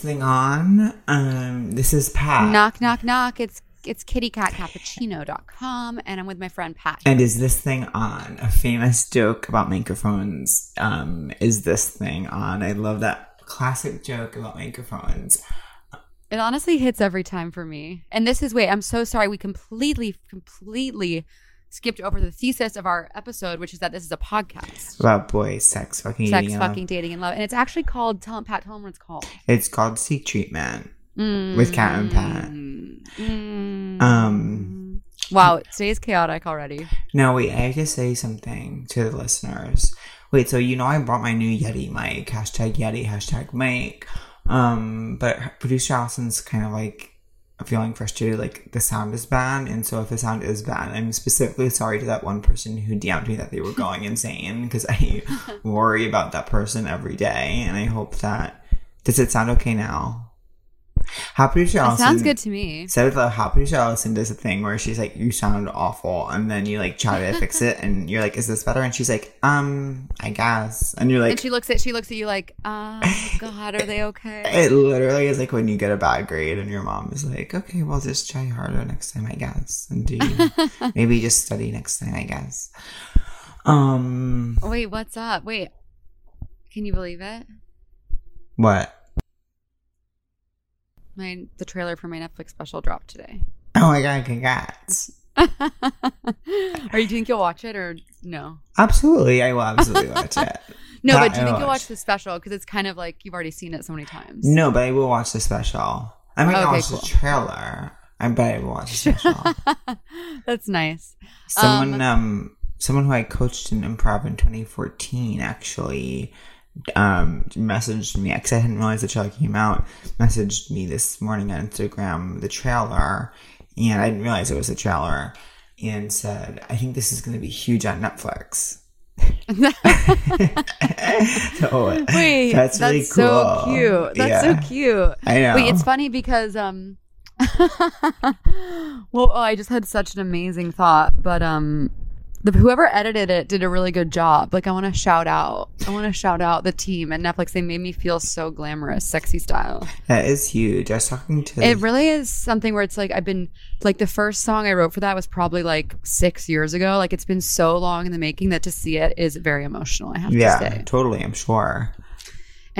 this thing on? Um, this is Pat. Knock, knock, knock. It's it's kittycatcappuccino.com and I'm with my friend Pat. And is this thing on? A famous joke about microphones. Um, is this thing on? I love that classic joke about microphones. It honestly hits every time for me. And this is wait, I'm so sorry. We completely, completely skipped over the thesis of our episode, which is that this is a podcast. About boys, sex, fucking, Sex, and love. fucking, dating, and love. And it's actually called Tell Pat, tell 'em what it's called. It's called Seek Treatment Mm. with Cat and Pat. Mm. Um, Wow, today's chaotic already. no, wait, I have to say something to the listeners. Wait, so you know I brought my new Yeti mic, hashtag Yeti, hashtag mic. Um, but producer Allison's kind of like feeling frustrated, like the sound is bad, and so if the sound is bad, I'm specifically sorry to that one person who DM'd me that they were going insane because I worry about that person every day, and I hope that does it sound okay now? That Allison sounds good to me. said that how producer Allison does a thing where she's like, "You sound awful," and then you like try to fix it, and you're like, "Is this better?" And she's like, "Um, I guess," and you're like, And she looks at she looks at you like, oh God, are they okay? it literally is like when you get a bad grade and your mom is like, okay, well, just try harder next time, I guess. And do maybe just study next time, I guess. Um, Wait, what's up? Wait, can you believe it? what? My the trailer for my Netflix special dropped today. Oh my god, congrats. Are you think you'll watch it or no? Absolutely, I will absolutely watch it. No, That but do you think you'll watch. watch the special because it's kind of like you've already seen it so many times. No, but I will watch the special. I might not Okay, watch cool. the trailer. I bet I will watch the special. That's nice. Someone, um, someone who I coached in improv in 2014 actually um messaged me because I hadn't realized the trailer came out. Messaged me this morning on Instagram the trailer, and I didn't realize it was a trailer, and said, "I think this is going to be huge on Netflix." so Wait, that's that's, really so cute. That's Yeah. so cute. I know. Wait, it's funny because um well, oh, I just had such an amazing thought, but um the whoever edited it did a really good job. Like I want to shout out. I want to shout out the team at Netflix. They made me feel so glamorous, sexy style. that is huge. I was talking to It really is something where it's like I've been like the first song I wrote for that was probably like 6 years ago. Like it's been so long in the making that to see it is very emotional, I have to yeah, totally. I'm sure.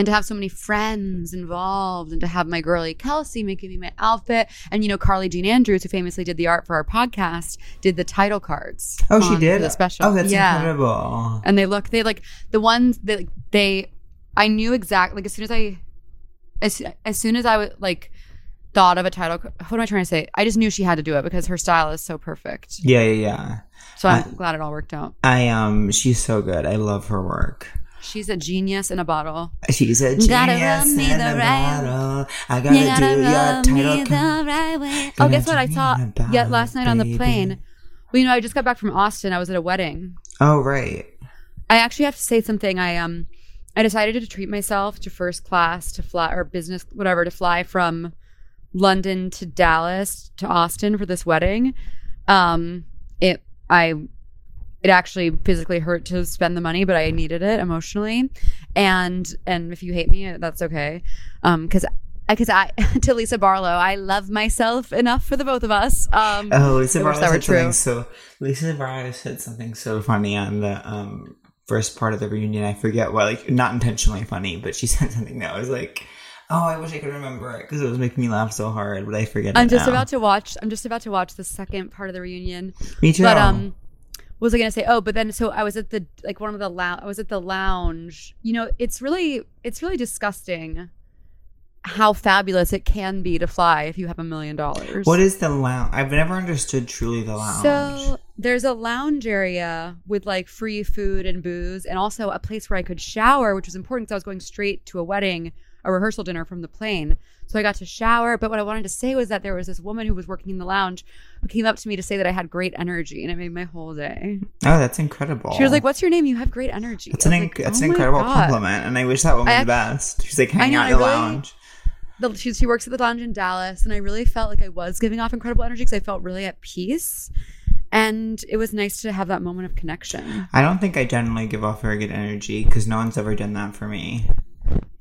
And to have so many friends involved and to have my girlie Kelsey making me my outfit and you know Carly Jean Andrews who famously did the art for our podcast did the title cards Oh, she did the special Oh, that's yeah incredible. and they look they like the ones that they I knew exactly like as soon as I as, as soon as I would like thought of a title what am I trying to say I just knew she had to do it because her style is so perfect Yeah, yeah, yeah. so I'm I- glad it all worked out I um, she's so good. I love her work. She's a genius in a bottle She's a genius Gotta rub me in the a right- bottle. I gotta, You gotta do your title. the right way. Oh, guess what? I saw yet last night on the baby. plane. Well, you know, I just got back from Austin. I was at a wedding. oh right. I actually have to say something. I um, I decided to treat myself to first class to fly or business whatever to fly from London to Dallas to Austin for this wedding. Um, it I it actually physically hurt to spend the money, but I needed it emotionally. And and if you hate me, that's okay. Um, because because I to Lisa Barlow, I love myself enough for the both of us. Um, Oh, Lisa Barlow said something so. Lisa Barlow said something so funny on the um first part of the reunion. I forget what, like not intentionally funny, but she said something that was like, "Oh, I wish I could remember it because it was making me laugh so hard." But I forget. I'm it just now. about to watch. I'm just about to watch the second part of the reunion. Me too. But um, was I gonna say? Oh, but then so I was at the like one of the lounge. I was at the lounge. You know, it's really it's really disgusting how fabulous it can be to fly if you have a million dollars. what is the lounge? I've never understood truly the lounge. So there's a lounge area with like free food and booze, and also a place where I could shower, which was important because I was going straight to a wedding a rehearsal dinner from the plane. So I got to shower. But what I wanted to say was that there was this woman who was working in the lounge who came up to me to say that I had great energy, and it made my whole day. Oh, that's incredible. She was like, "What's your name? You have great energy." That's an inc- like, that's "Oh an incredible God." compliment, and I wish that woman I the best. She's like hanging know, out in the really- lounge. the, she, she works at the lounge in Dallas, and I really felt like I was giving off incredible energy because I felt really at peace, and it was nice to have that moment of connection. I don't think I generally give off very good energy because no one's ever done that for me.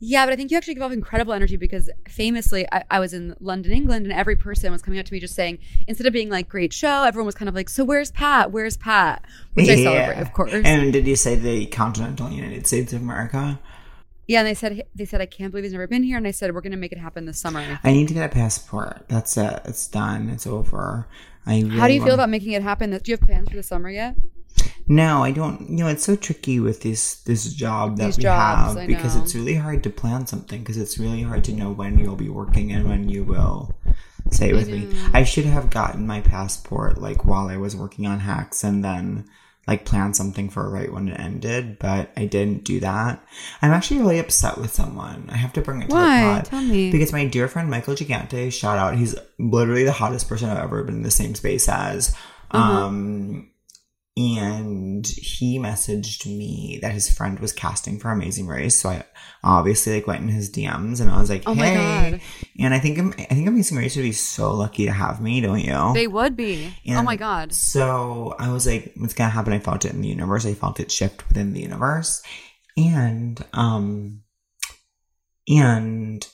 Yeah, but I think you actually give off incredible energy because famously, I, I was in London, England, and every person was coming up to me just saying, instead of being like, great show, everyone was kind of like, so where's Pat? Where's Pat? Which I celebrate, of course. And did you say the continental United States of America? yeah, and they said, they said, I can't believe he's never been here. And I said, we're going to make it happen this summer. I need to get a passport. That's it. It's done. It's over. I really How do you feel about making it happen? Do you have plans for the summer yet? No, I don't. You know, it's so tricky with this this job that These we jobs, have because it's really hard to plan something because it's really hard to know when you'll be working and when you will. Say it with me. I should have gotten my passport like while I was working on hacks and then like plan something for right when it ended, but I didn't do that. I'm actually really upset with someone. I have to bring it to Why? the pod. Tell me. Because my dear friend Michael Gigante, shout out, he's literally the hottest person I've ever been in the same space as. Uh-huh. Um and he messaged me that his friend was casting for Amazing Race, so I obviously like went in his DMs and I was like, Oh my God. And I think I think Amazing Race would be so lucky to have me, don't you? They would be. oh my God. So I was like, "What's gonna happen?" I felt it in the universe. I felt it shift within the universe, and um, and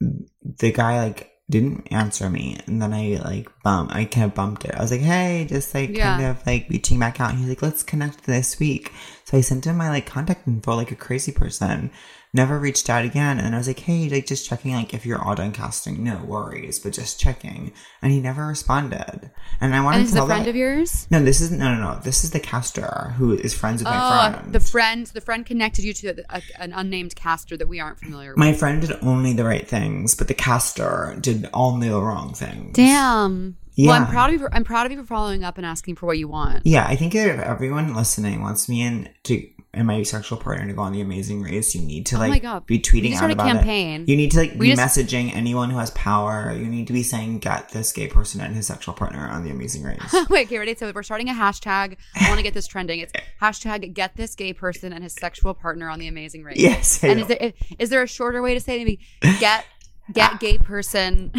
the guy like didn't answer me. And then i like bump i kind of bumped it. I was like hey just like kind of like reaching back out. And he's like let's connect this week. So i sent him my like contact info like a crazy person never reached out again and i was like hey like just checking like if you're all done casting no worries but just checking and he never responded and i wanted And to is a friend that- of yours? no this is no no no this is the caster who is friends with my Oh, friend the friend, the friend connected you to a, an unnamed caster that we aren't familiar with. my friend did only the right things but the caster did only the wrong things Damn. Well, Yeah. I'm proud of you. For, I'm proud of you for following up and asking for what you want. Yeah, I think if everyone listening wants me in to and my sexual partner to go on the Amazing Race, you need to Oh like my God. be We tweeting out a about campaign. it. You need to like We be just- messaging anyone who has power. You need to be saying get this gay person and his sexual partner on the Amazing Race. Wait, okay, ready? So we're starting a hashtag. I want to get this trending. It's hashtag get this gay person and his sexual partner on the Amazing Race. yes, And is there is there a shorter way to say it? maybe get get gay person?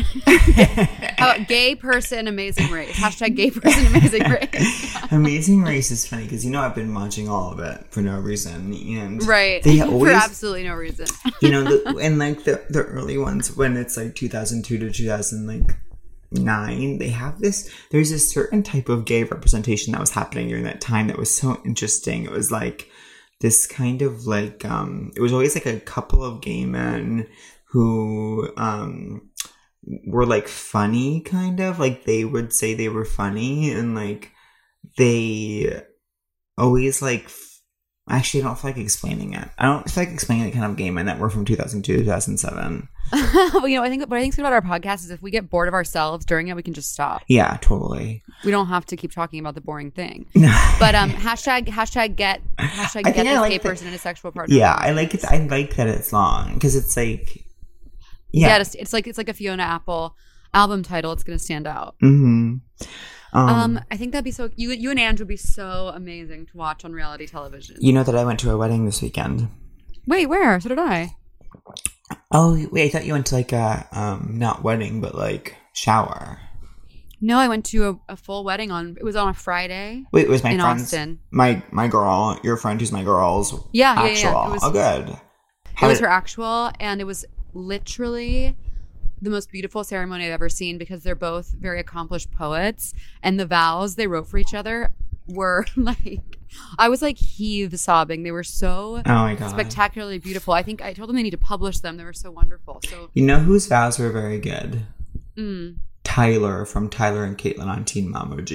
About gay person amazing race? Hashtag gay person amazing race. Amazing Race is funny because you know I've been watching all of it for no reason, and Right. they always, For absolutely no reason. you know, the, and like the the early ones when it's like 2002 to 2000, like nine, they have this. There's a certain type of gay representation that was happening during that time that was so interesting. It was like this kind of like um, it was always like a couple of gay men who um were like funny, kind of like they would say they were funny, and like they always like f- Actually, I don't feel like explaining it. I don't feel like explaining the kind of game men that were from 2002 2007. well, you know, I think what I think about our podcast is if we get bored of ourselves during it, we can just stop. Yeah, totally. We don't have to keep talking about the boring thing. But um, hashtag hashtag get hashtag I get I this like gay that- person and a sexual partner. yeah, I like it. I like that it's long because it's like, yeah. yeah. it's, like it's like a Fiona Apple album title. It's gonna stand out. hmm Um, Um, I think that'd be so. You you and Ange would be so amazing to watch on reality television. you know that I went to a wedding this weekend. Wait, where? So did I. Oh wait, I thought you went to like a um not wedding but like shower. No, I went to a, a full wedding on. It was on a Friday. Wait, it was my In friend's Austin. my my girl, your friend who's my girl's Yeah, yeah, yeah. actual. It was- oh, good. It was did- her actual, and it was literally the most beautiful ceremony I've ever seen because they're both very accomplished poets, and the vows they wrote for each other were like, I was like heave sobbing. They were so Oh my god. spectacularly beautiful. I think I told them they need to publish them. They were so wonderful. So, You know whose vows were very good? mm. Tyler from Tyler and Caitlin on Teen Mom OG.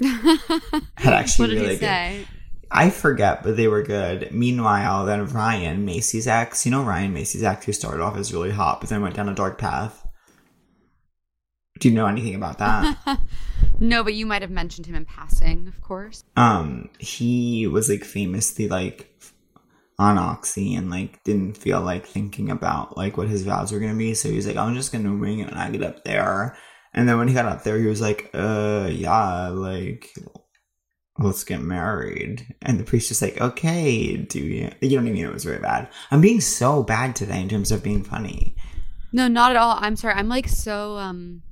Had actually what did really he good. say? I forget, but they were good. Meanwhile, then Ryan Macy's ex, you know Ryan Macy's ex who started off as really hot, but then went down a dark path. Do you know anything about that? No, but you might have mentioned him in passing, of course. um, he was like famously like on Oxy and like didn't feel like thinking about like what his vows were gonna be. So he was like, I'm just gonna ring it when I get up there. And then when he got up there, he was like, uh, yeah, like, let's get married. And the priest just like, okay, do you? You know what I mean? It was very bad. I'm being so bad today in terms of being funny. No, not at all. I'm sorry. I'm like so um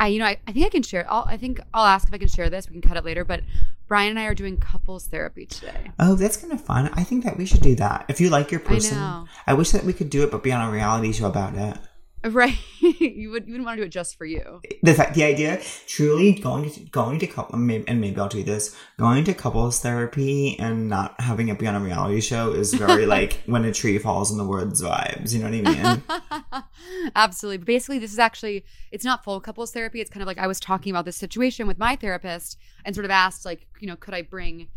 I you know, I, I think I can share I'll I think I'll ask if I can share this. We can cut it later, but Brian and I are doing couples therapy today. Oh, that's kind of fun. I think that we should do that. If you like your person, know. I wish that we could do it, but be on a reality show about it. Right. you would you wouldn't want to do it just for you. the fact, the idea, truly going to going to couple, and maybe I'll do this. Going to couples therapy and not having it be on a reality show is very like when a tree falls in the woods vibes. You know what I mean? Absolutely. But basically, this is actually it's not full couples therapy. It's kind of like I was talking about this situation with my therapist and sort of asked like, you know, could I bring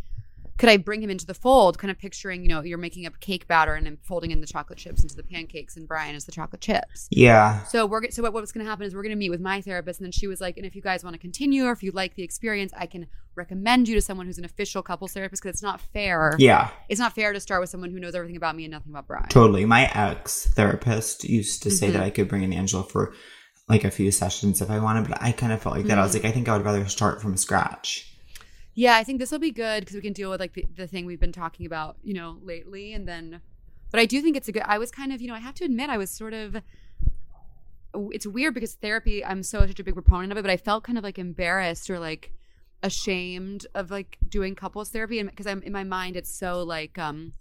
could I bring him into the fold? Kind of picturing, you know, you're making a cake batter and then folding in the chocolate chips into the pancakes, and Brian is the chocolate chips. yeah. So we're so what, what's going to happen is we're going to meet with my therapist, and then she was like, and if you guys want to continue or if you like the experience, I can recommend you to someone who's an official couples therapist because it's not fair. Yeah. It's not fair to start with someone who knows everything about me and nothing about Brian. Totally. My ex therapist used to say Mhm. that I could bring in Angela for like a few sessions if I wanted, but I kind of felt like that. I was like, I think I would rather start from scratch. Yeah, I think this will be good because we can deal with like the, the thing we've been talking about, you know, lately, and then. But I do think it's a good. I was kind of, you know, I have to admit, I was sort of. It's weird because therapy. I'm so such a big proponent of it, but I felt kind of like embarrassed or like ashamed of like doing couples therapy, and because I'm in my mind, it's so like um.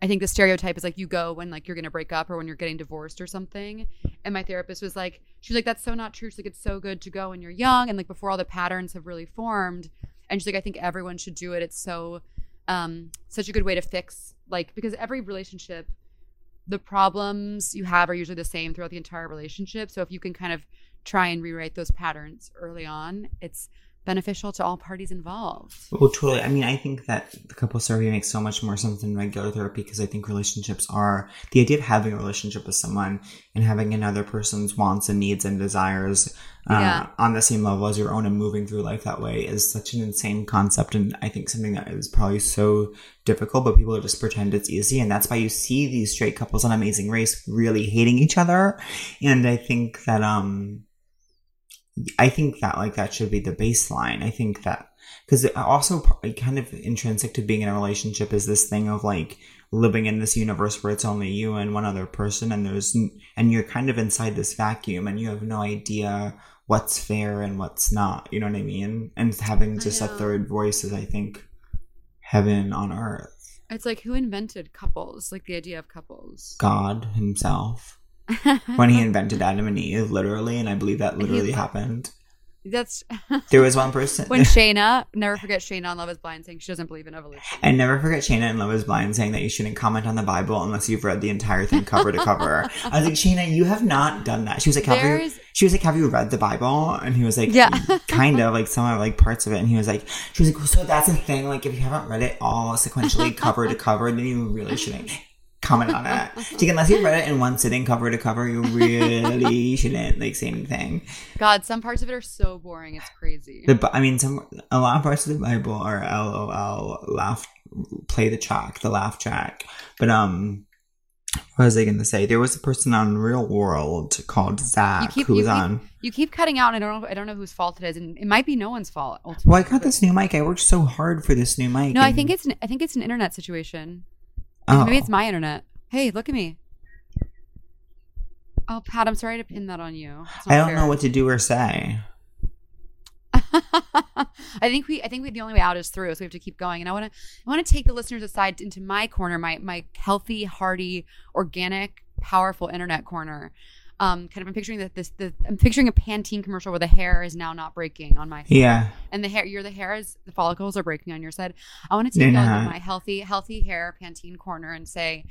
I think the stereotype is like you go when like you're gonna break up or when you're getting divorced or something. And my therapist was like, she was like, that's so not true. She's like, it's so good to go when you're young and like before all the patterns have really formed. And she's like, I think everyone should do it. It's so um such a good way to fix like because every relationship, the problems you have are usually the same throughout the entire relationship. So if you can kind of try and rewrite those patterns early on, it's beneficial to all parties involved. Well, totally. I mean, I think that the couple therapy makes so much more sense than regular therapy because I think relationships are the idea of having a relationship with someone and having another person's wants and needs and desires uh, Yeah. on the same level as your own and moving through life that way is such an insane concept. And I think something that is probably so difficult, but people just pretend it's easy. And that's why you see these straight couples on Amazing Race really hating each other. And I think that, um, I think that like that should be the baseline. I think that because also kind of intrinsic to being in a relationship is this thing of like living in this universe where it's only you and one other person and there's and you're kind of inside this vacuum and you have no idea what's fair and what's not you know what i mean and having just a third voice is i think heaven on earth It's like who invented couples? Like the idea of couples. god himself when he invented adam and eve literally and i believe that literally happened That's there was one person when Shayna, never forget Shayna on Love is Blind saying she doesn't believe in evolution. And never forget Shayna in Love is Blind saying that you shouldn't comment on the Bible unless you've read the entire thing cover to cover. I was like, Shayna, you have not done that. She was like, have you, she was like, have you read the Bible? And he was like, Yeah. kind of like some of like parts of it. And he was like, she was like, so that's a thing. Like if you haven't read it all sequentially cover to cover, then you really shouldn't comment on it. Like unless you read it in one sitting cover to cover, you really shouldn't like say anything. God, some parts of it are so boring. It's crazy. The, I mean, some a lot of parts of the Bible are LOL, laugh, play the track, the laugh track. But um, what was I going to say? There was a person on Real World called Zach keep- who was you keep- on. You keep cutting out, and I don't know. I don't know whose fault it is, and it might be no one's fault. Ultimately. Well, I got this new mic. I worked so hard for this new mic. No, I think it's an, I think it's an internet situation. Oh. Maybe it's my internet. Hey, look at me. Oh, Pat, I'm sorry to pin that on you. I don't fair. know what to do or say. I think we I think we the only way out is through, so we have to keep going. And I want to I want to take the listeners aside into my corner, my my healthy, hearty, organic, powerful internet corner. Um, kind of I'm picturing that this the I'm picturing a Pantene commercial where the hair is now not breaking on my side. Yeah. and the hair you're the hair is the follicles are breaking on your side. I want to take you into my healthy healthy hair Pantene corner and say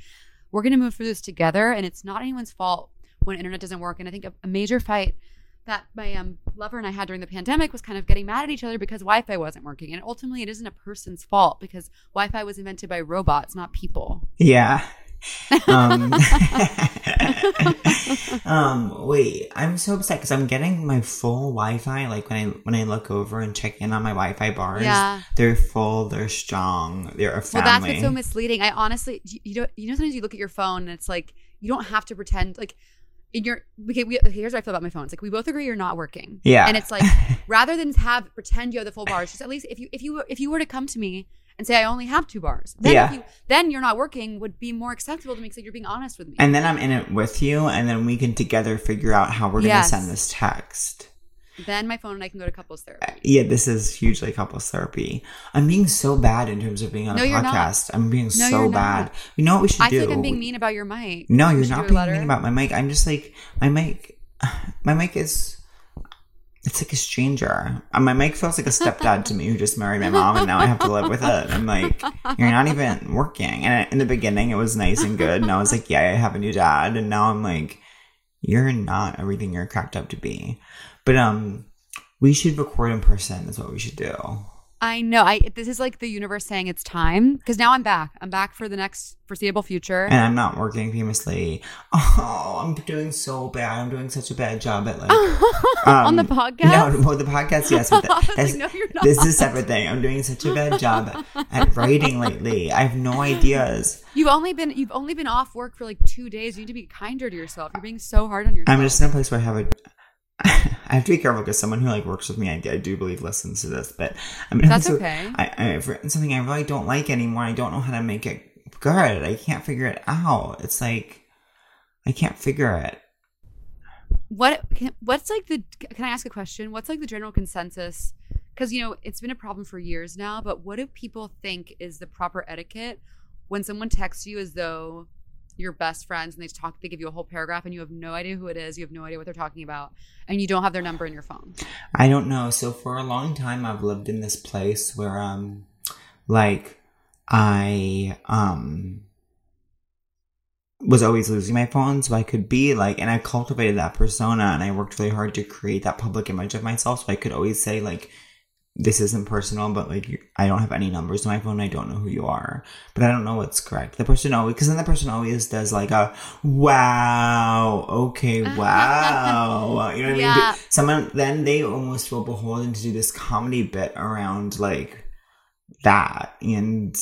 we're going to move through this together, and it's not anyone's fault when internet doesn't work. And I think a, a major fight that my um, lover and I had during the pandemic was kind of getting mad at each other because Wi-Fi wasn't working, and ultimately it isn't a person's fault because Wi-Fi was invented by robots, not people. Yeah. Um, um, wait, I'm so upset because I'm getting my full Wi-Fi. Like when I when I look over and check in on my Wi-Fi bars, Yeah. they're full, they're strong, they're a family. Well, that's what's so misleading. I honestly, you, you don't, you know, sometimes you look at your phone and it's like you don't have to pretend like in your. Okay, we, here's what I feel about my phone. It's like we both agree you're not working. Yeah. and it's like rather than have pretend you have the full bars, just at least if you if you were- if you were to come to me and say I only have two bars, then Yeah. if you, then you're not working would be more acceptable to me because you're being honest with me. and then I'm in it with you, and then we can together figure out how we're Yes. gonna send this text. then my phone and I can go to couples uh, therapy. Yeah, this is hugely couples therapy. I'm being so bad in terms of being on No, a podcast. I'm being No, so bad. You know what we should I do? feel like I'm being mean about your mic. No, We you're not being mean about my mic. I'm just like my mic. My mic is. It's like a stranger. Uh, My mic feels like a stepdad to me who just married my mom, and now I have to live with it. I'm like, you're not even working. And in the beginning, it was nice and good, and I was like, yeah, I have a new dad, and now I'm like, you're not everything you're cracked up to be. But um, we should record in person. Is what we should do. I know. I this is like the universe saying it's time because now I'm back. I'm back for the next foreseeable future. And I'm not working famously. Oh, I'm doing so bad. I'm doing such a bad job at like On the um, podcast? No, well, the podcast, yes. But that, like, no, you're not. This is a separate thing. I'm doing such a bad job at writing lately. I have no ideas. You've only been you've only been off work for like two days. You need to be kinder to yourself. You're being so hard on yourself. I'm just in a place where I have a. I have to be careful because someone who like works with me, I, I do believe listens to this. But I'm in That's where okay. I, I've written something I really don't like anymore. I don't know how to make it good. I can't figure it out. It's like I can't figure it. what can, what's like the can I ask a question? What's like the general consensus? Because you know it's been a problem for years now. But what do people think is the proper etiquette when someone texts you as though you're best friends and they talk they give you a whole paragraph and you have no idea who it is you have no idea what they're talking about and you don't have their number in your phone I don't know. So for a long time I've lived in this place where um like I um was always losing my phone so I could be like and I cultivated that persona and I worked really hard to create that public image of myself so I could always say like this isn't personal, but like I don't have any numbers on my phone. I don't know who you are, but I don't know what's correct. The person always, because then the person always does like a wow, okay, wow, you know what I mean? Yeah. Someone then they almost feel beholden to do this comedy bit around like that, and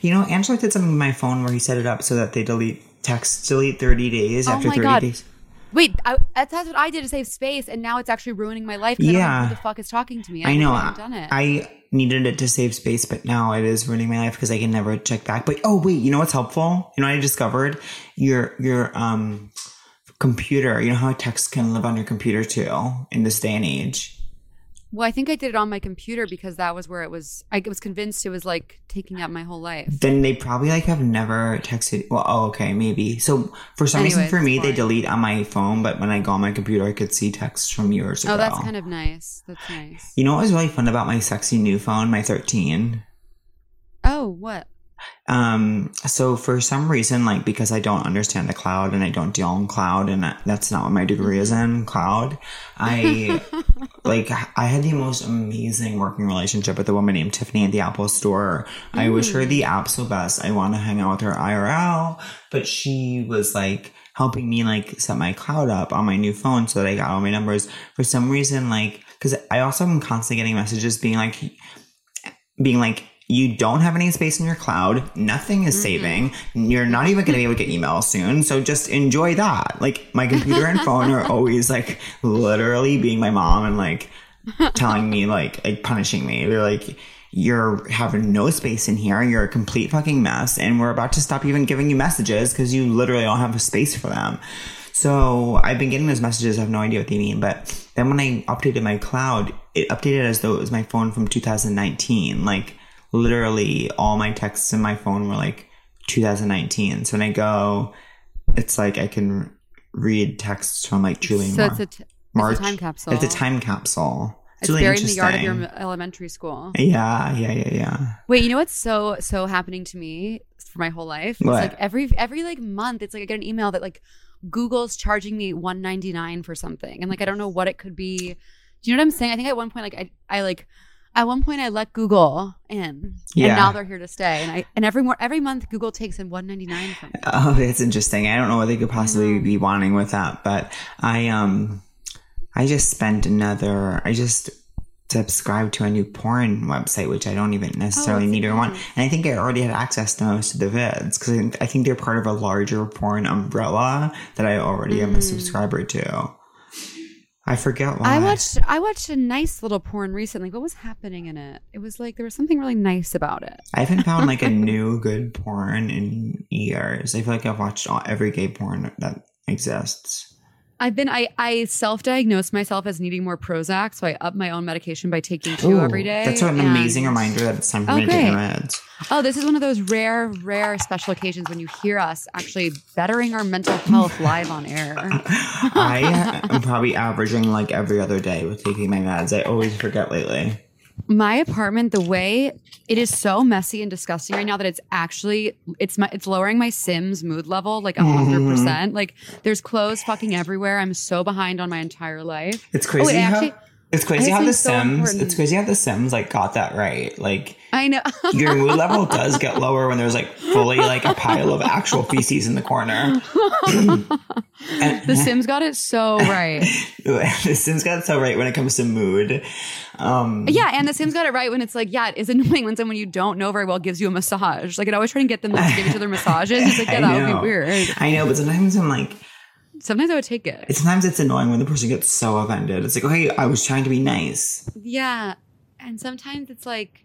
you know, Angela did something with my phone where he set it up so that they delete text, delete thirty days Oh after my thirty God. days. Wait I, that's that's what i did to save space and now it's actually ruining my life 'cause I don't know Yeah. who the fuck is talking to me I know. haven't done it I needed it to save space, but now it is ruining my life because I can never check back. But oh wait, you know what's helpful? You know what I discovered? Your your um computer. You know how text can live on your computer too in this day and age. Well i think i did it on my computer because that was where it was i was convinced it was like taking up my whole life Then they probably like have never texted. Well, oh, okay, maybe. So for some reason, for me, they delete on my phone, but when I go on my computer, I could see texts from ago. oh that's kind of nice that's nice You know what was really fun about my sexy new phone, my 13? oh what Um, so for some reason, like because I don't understand the cloud and I don't deal in cloud, and that's not what my degree is in cloud, I like I had the most amazing working relationship with a woman named Tiffany at the Apple Store. I wish her the absolute best. I want to hang out with her IRL, but she was like helping me like set my cloud up on my new phone so that I got all my numbers. For some reason, like because I also am constantly getting messages being like being like you don't have any space in your cloud. Nothing is mm-hmm. saving. You're not even going to be able to get email soon. So just enjoy that. Like my computer and phone are always like literally being my mom and like telling me like like punishing me. They're like you're having no space in here. You're a complete fucking mess. And we're about to stop even giving you messages because you literally don't have a space for them. So I've been getting those messages. I have no idea what they mean. But then when I updated my cloud, it updated as though it was my phone from 2019. Like literally all my texts in my phone were like 2019. So when I go, it's like I can read texts from like truly so Mar- it's a, t- it's a time capsule It's a time capsule. it's really buried in the yard of your elementary school Yeah, yeah, yeah, yeah. Wait, you know what's so so happening to me for my whole life? It's What? like every every like month, it's like I get an email that like Google's charging me one ninety nine for something, and like I don't know what it could be. Do you know what I'm saying? I think at one point, like I I like At one point, I let Google in, Yeah. and now they're here to stay. And I and every more every month, Google takes in one ninety nine from me. Oh, it's interesting. I don't know what they could possibly be wanting with that, but I um, I just spent another. I just subscribed to a new porn website, which I don't even necessarily Oh, need or want. And I think I already had access to most of the vids because I think they're part of a larger porn umbrella that I already am a subscriber to. I forget why. I watched I watched a nice little porn recently. What was happening in it? It was like there was something really nice about it. I haven't found like a new good porn in years. I feel like I've watched all, every gay porn that exists. I've been I I self diagnosed myself as needing more Prozac, so I up my own medication by taking two Ooh, every day. That's an amazing reminder that it's time for Oh, me to take meds. Oh, this is one of those rare, rare special occasions when you hear us actually bettering our mental health live on air. I am probably averaging like every other day with taking my meds. I always forget lately. My apartment, the way it is so messy and disgusting right now that it's actually it's my it's lowering my Sims mood level like a hundred mm-hmm. percent. Like there's clothes fucking everywhere. I'm so behind on my entire life. It's crazy Oh, it how actually- it's crazy how the so Sims. important. It's crazy how the Sims like got that right. Like I know. your mood level does get lower when there's like fully like a pile of actual feces in the corner. and, the Sims got it so right. the Sims got it so right when it comes to mood. Um, Yeah, and The Sims got it right when it's like, yeah, it is annoying when someone you don't know very well gives you a massage. Like, it always try to get them to give each other massages. It's like, yeah, that would be weird. I know, but sometimes I'm like, Sometimes I would take it. sometimes it's annoying when the person gets so offended. It's like, okay, I was trying to be nice. Yeah, and sometimes it's like,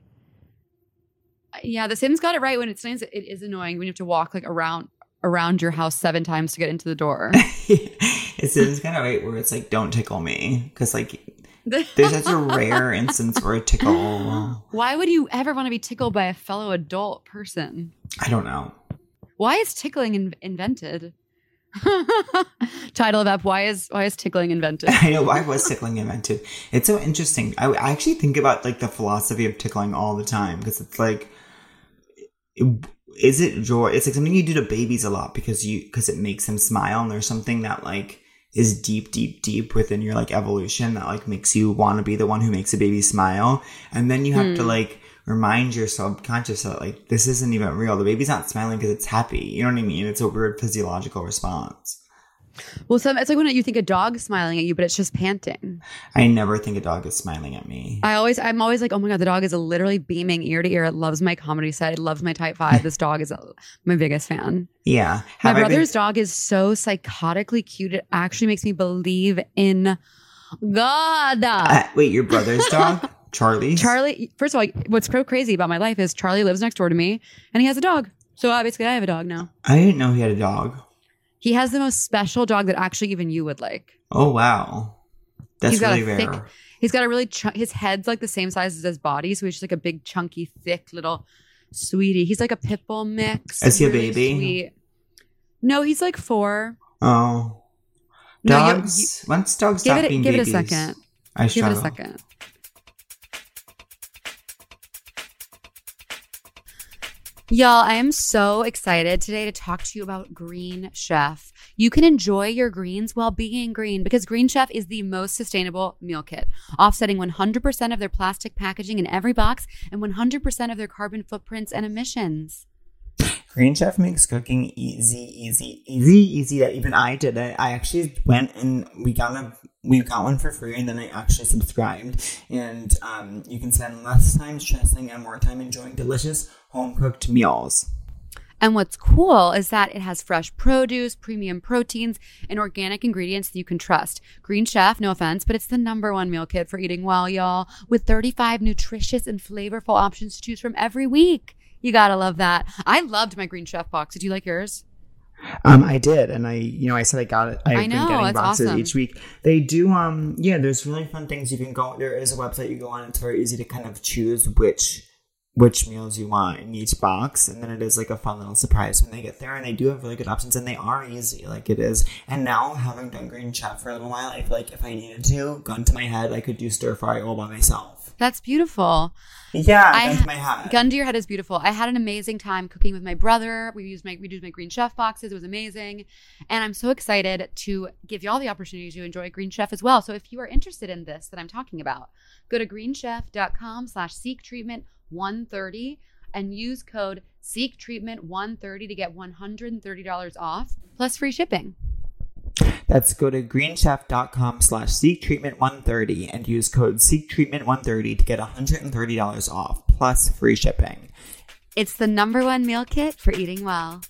yeah, The Sims got it right when it's nice. It is annoying when you have to walk like around around your house seven times to get into the door. it seems kind of right where it's like, don't tickle me. Because, like, there's such a rare instance where a tickle. Why would you ever want to be tickled by a fellow adult person? I don't know. Why is tickling in- invented? Title of app: Why is why is tickling invented? I know why was tickling invented. It's so interesting. I, I actually think about like the philosophy of tickling all the time because it's like, is it joy? It's like something you do to babies a lot because you because it makes them smile and there's something that like is deep, deep, deep within your like evolution that like makes you want to be the one who makes a baby smile, and then you have to hmm. like remind your subconscious that like this isn't even real. The baby's not smiling because it's happy. You know what I mean? It's a weird physiological response. Well, some it's like when you think a dog's smiling at you, but it's just panting. I never think a dog is smiling at me. I always, I'm always like, oh my god, the dog is literally beaming ear to ear. It loves my comedy set. It loves my type five. This dog is uh, my biggest fan. Yeah. My Have I been- brother's dog is so psychotically cute. It actually makes me believe in God. Uh, wait, your brother's dog, Charlie? Charlie, first of all, what's so crazy about my life is Charlie lives next door to me and he has a dog. So obviously, I have a dog now. I didn't know he had a dog. He has the most special dog that actually even you would like. Oh wow, that's He's got really a rare. thick- He's got a really ch- his head's like the same size as his body, so he's just like a big, chunky, thick little sweetie. He's like a pit bull mix. Is he a really baby? Sweet. No, he's like four. Oh, No, you- dogs. Once dogs Give stop it, being give it a second. I Give struggle. it a second. Y'all, I am so excited today to talk to you about Green Chef. You can enjoy your greens while being green because Green Chef is the most sustainable meal kit, offsetting 100% of their plastic packaging in every box and 100% of their carbon footprints and emissions. Green Chef makes cooking easy, easy, easy, easy. That even I did it. I actually went and we got a we got one for free, and then I actually subscribed. And um, you can spend less time stressing and more time enjoying delicious home cooked meals. And what's cool is that it has fresh produce, premium proteins, and organic ingredients that you can trust. Green Chef, no offense, but it's the number one meal kit for eating well, y'all, with 35 nutritious and flavorful options to choose from every week. You gotta love that. I loved my Green Chef box. Did you like yours? Um, I did, and I, you know, I said I got it. I've I know, been getting boxes awesome. each week. They do, um, yeah. There's really fun things you can go. There is a website you go on. It's very easy to kind of choose which which meals you want in each box and then it is like a fun little surprise when they get there and they do have really good options and they are easy like it is and now having done green chef for a little while i feel like if i needed to gun to my head i could do stir fry all by myself That's beautiful. yeah I to my head Gun to your head is beautiful. I had an amazing time cooking with my brother. We used my we used my green chef boxes. It was amazing. And I'm so excited to give you all the opportunity to enjoy Green Chef as well. So if you are interested in this that I'm talking about, go to greenchef.com slash seek treatment 130 and use code seek treatment 130 to get $130 off plus free shipping. That's go to greenchef.com slash seek treatment 130 and use code seek treatment 130 to get $130 off plus free shipping. It's the number one meal kit for eating well.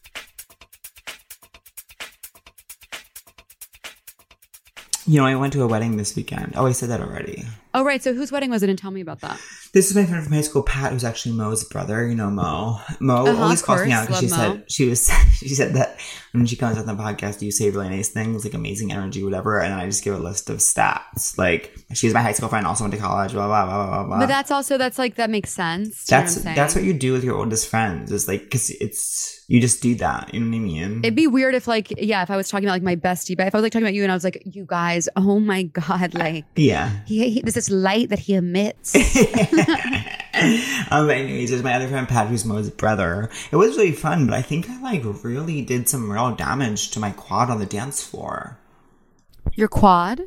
You know, I went to a wedding this weekend. Oh, I said that already. Oh, right. So whose wedding was it? And tell me about that. This is my friend from high school, Pat, who's actually Mo's brother. You know Mo. Mo Uh-huh, always calls me out because she Mo. said she was she said that when she comes on the podcast, you say really nice things like amazing energy, whatever, and I just give a list of stats. Like she's my high school friend, also went to college, blah blah blah blah blah. But that's also, that's like, that makes sense. Do you know that's what that's what you do with your oldest friends. Is like because it's you just do that. You know what I mean? It'd be weird if, like, yeah, if I was talking about like my bestie, but if I was like talking about you and I was like, you guys, oh my god, like yeah. he, he there's this light that he emits. um, anyways, there's my other friend Pat, who's Mo's brother. It was really fun, but I think I like really did some real damage to my quad on the dance floor. Your quad?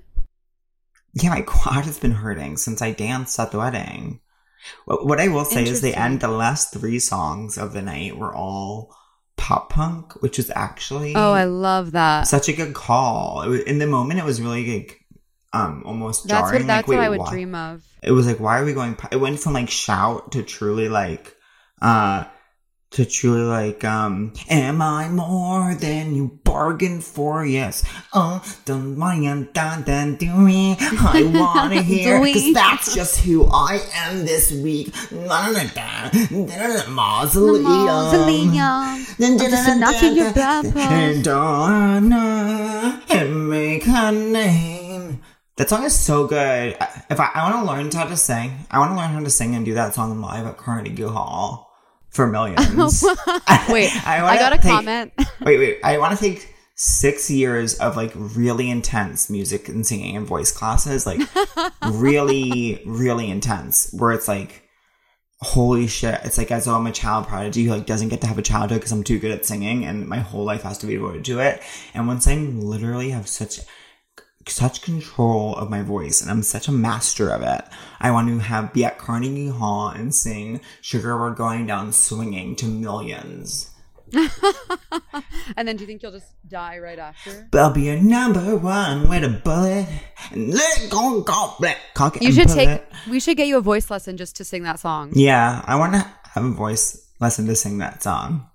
Yeah, my quad has been hurting since I danced at the wedding. What, what I will say is the end, the last three songs of the night were all pop punk, which was actually Oh, I love that. such a good call. It was, in the moment, it was really like um almost That's jarring. what that's like, what wait, I would why- dream of. it was like why are we going it went from like shout to truly like uh to truly like um am i more than you bargained for? Yes. Oh don't mind dun dun do me i wanna hear Do because that's just who i am this week. Mausoleum. Mausoleum. just a knock in your back and honor and make her name. That song is so good. If I, I want to learn how to sing, I want to learn how to sing and do that song live at Carnegie Hall for millions. Wait, I, wanna got a take- comment. Wait, wait. I want to take six years of like really intense music and singing and voice classes, like really, really intense, where it's like, holy shit, it's like as though I'm a child prodigy who like doesn't get to have a childhood because I'm too good at singing and my whole life has to be devoted to it. And once I literally have such such control of my voice and I'm such a master of it. I want to have be at Carnegie Hall and sing Sugar We're Going Down Swinging to millions. and then do you think you'll just die right after? But I'll be your number one with a bullet and let go, go, black, cock You should take. it. We should get you a voice lesson just to sing that song. Yeah, I want to have a voice lesson to sing that song.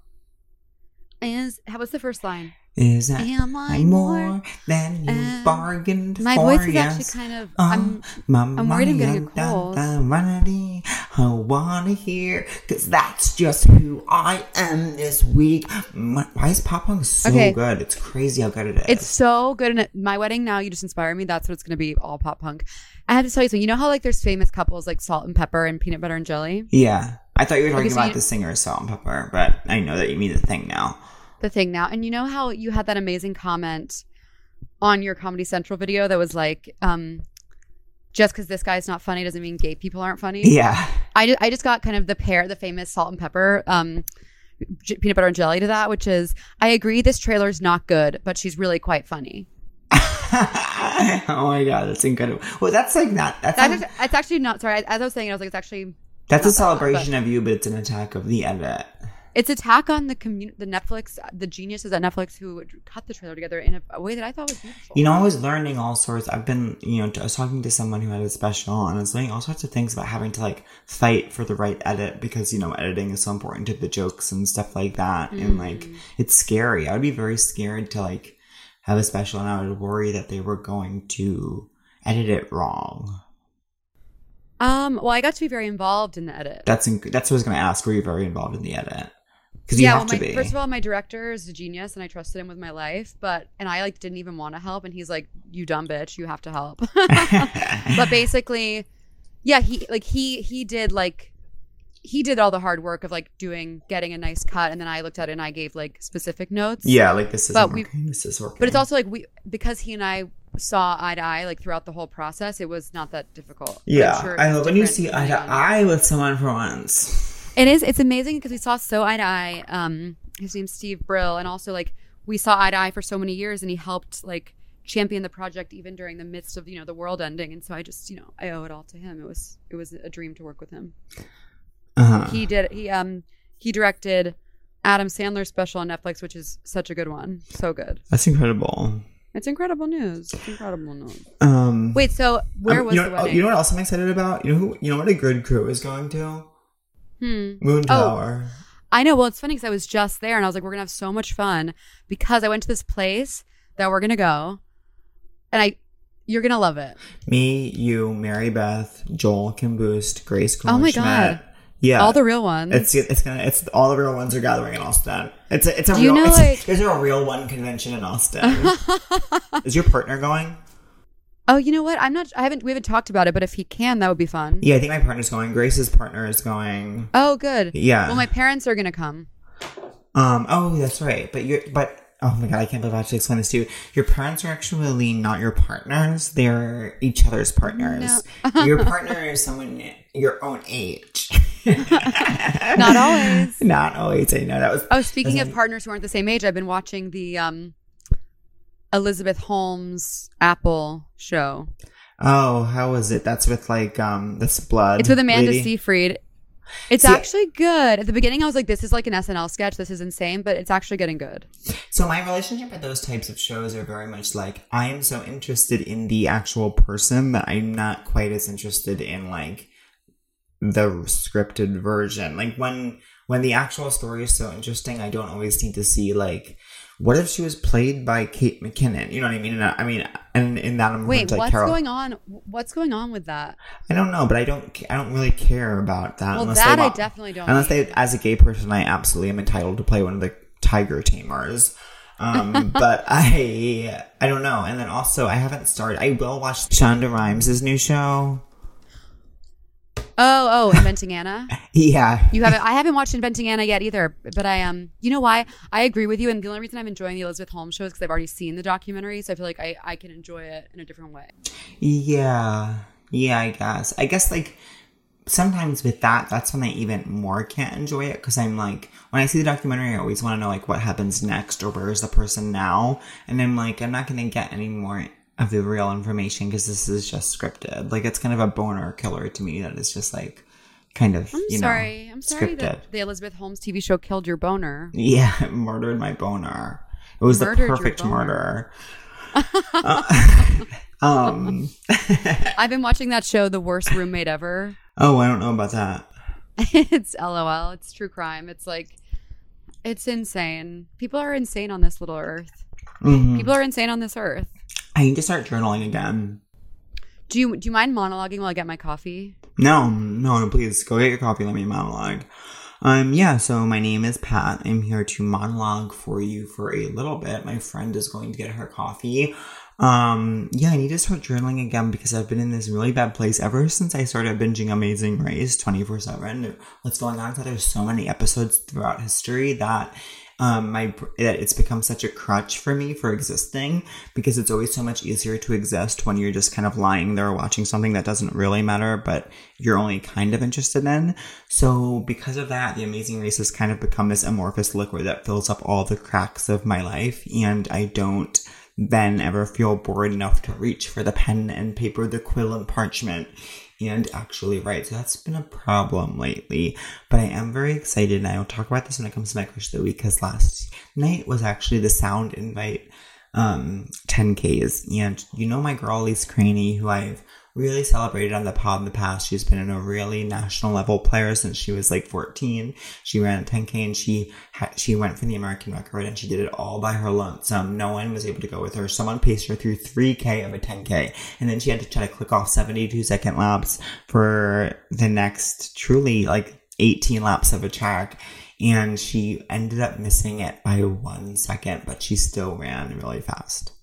Is how what's the first line? Is that Am I more more- than you bargained My for? voice is yes. actually kind of. Oh, I'm, I'm worried I'm getting a cold. I wanna hear, cause that's just who I am this week. My, why is pop punk so Okay. good? It's crazy how good it is. It's so good. And my wedding now, you just inspire me. That's what it's going to be all pop punk. I have to tell you something. You know how like there's famous couples like Salt and Pepper and Peanut Butter and Jelly? yeah. I thought you were talking Okay, so about you- the singer Salt and Pepper, but I know that you mean the thing now. The thing now. And you know how you had that amazing comment on your Comedy Central video that was like, um, just because this guy's not funny doesn't mean gay people aren't funny. Yeah. I just, I just got kind of the pair, the famous Salt and Pepper, um, j- Peanut Butter and Jelly to that, which is I agree this trailer's not good, but she's really quite funny. oh my god, that's incredible. Well, that's like not that's That not- it's actually not. Sorry, as I was saying, I was like, it's actually that's a not that celebration of you, but it's an attack of the edit. It's attack on the community, the Netflix, the geniuses at Netflix who cut the trailer together in a, a way that I thought was beautiful. You know, I was learning all sorts. I've been, you know, I was talking to someone who had a special, and I was learning all sorts of things about having to like fight for the right edit because you know editing is so important to the jokes and stuff like that. And like, it's scary. I would be very scared to like have a special, and I would worry that they were going to edit it wrong. um, well, I got to be very involved in the edit. That's that's what I was going to ask. Were you very involved in the edit? Because yeah, well, my, first of all, my director is a genius, and I trusted him with my life. But and I like didn't even want to help, and he's like, "You dumb bitch, you have to help." but basically, yeah, he like he he did like he did all the hard work of like doing getting a nice cut, and then I looked at it and I gave like specific notes. Yeah, like this is But we- working. This is working. But it's also like we because he and I saw eye to eye like throughout the whole process, it was not that difficult. Yeah. sure I love when you see eye to eye with someone for once. It is. It's amazing because we saw so eye to eye. Um, his name's Steve Brill, and also like we saw eye to eye for so many years, and he helped like champion the project even during the midst of you know the world ending. And so I just you know I owe it all to him. It was it was a dream to work with him. Uh-huh. He did. He um he directed Adam Sandler's special on Netflix, which is such a good one. So good. That's incredible. It's incredible news. It's incredible news. Um, Wait, so where um, was you know, the oh, wedding? You know what else I'm excited about? You know who? You know what a good crew is going to? Hmm. Moon Oh. Tower. I know. Well, it's funny because I was just there and I was like, we're going to have so much fun because I went to this place that we're going to go and I, you're going to love it. Me, you, Mary Beth, Joel Kim Boost, Grace Oh my Goldschmidt. God. Yeah. All the real ones. It's it's gonna it's all the real ones are gathering in Austin. It's a it's a Do you real know, it's, like- there's a real one convention in Austin. is your partner going? Oh, you know what? I'm not, I haven't, we haven't talked about it, but if he can, that would be fun. Yeah, I think my partner's going. Grace's partner is going. Oh, good. Yeah. Well, my parents are going to come. Um. Oh, that's right. But you're but. Oh my god, I can't believe I have to explain this to you. Your parents are actually not your partners; they're each other's partners. your partner is someone your own age. Not always. Not always. I know that was. Oh, speaking of partners who aren't the same age, I've been watching the, um, Elizabeth Holmes Apple show. Oh, how was it? That's with like um, this blood. It's with Amanda lady? Seyfried. It's See- actually good. At the beginning, I was like, "This is like an SNL sketch. This is insane," but it's actually getting good. So my relationship with those types of shows are very much like I am so interested in the actual person that I'm not quite as interested in like the scripted version. Like when when the actual story is so interesting, I don't always need to see like what if she was played by Kate McKinnon? You know what I mean? And I, I mean, and in that I'm Wait, like what's Carol. going on? What's going on with that? I don't know, but I don't. I don't really care about that. Well, that they I definitely don't Unless they, as a gay person, I absolutely am entitled to play one of the tiger tamers. Um, but I, I don't know. And then also, I haven't started. I will watch Shonda Rhimes' new show. Oh, oh, Inventing Anna. Yeah, You haven't. I haven't watched Inventing Anna yet either. But I um, you know why? I agree with you. And the only reason I'm enjoying the Elizabeth Holmes show is because I've already seen the documentary, so I feel like I I can enjoy it in a different way. yeah, yeah. I guess. I guess like sometimes with that, that's when I even more can't enjoy it because I'm like, when I see the documentary, I always want to know like what happens next or where is the person now, and I'm like, I'm not going to get any more of the real information because this is just scripted. Like it's kind of a boner killer to me that is just like kind of I'm you sorry. know I'm sorry scripted. that the Elizabeth Holmes TV show killed your boner. Yeah, it murdered my boner. It was Murdered the perfect murder. Uh, um. I've been watching that show, The Worst Roommate Ever. oh, I don't know about that. it's LOL. It's true crime. It's like, it's insane. People are insane on this little earth. Mhm. People are insane on this earth. I need to start journaling again. Do you do you mind monologuing while I get my coffee? No, no, no, please go get your coffee. Let me monologue. Um, yeah, so my name is Pat. I'm here to monologue for you for a little bit. My friend is going to get her coffee. Um, yeah, I need to start journaling again because I've been in this really bad place ever since I started binging Amazing Race 24 7. What's going on is that there's so many episodes throughout history that um my it's become such a crutch for me for existing because it's always so much easier to exist when you're just kind of lying there watching something that doesn't really matter but you're only kind of interested in. So because of that the amazing race has kind of become this amorphous liquid that fills up all the cracks of my life and i don't then ever feel bored enough to reach for the pen and paper the quill and parchment and actually write. So that's been a problem lately. But I am very excited, and I will talk about this when it comes to my crush of the week, because last night was actually the sound invite um 10Ks. And you know my girl Elise Cranny, who I've really celebrated on the pod in the past. She's been a really national level player since she was like 14. She ran a 10K and she ha- she went for the American record and she did it all by her lonesome. Um, no one was able to go with her. Someone paced her through 3K of a 10K and then she had to try to click off 72 second laps for the next truly like 18 laps of a track. And she ended up missing it by one second, but she still ran really fast.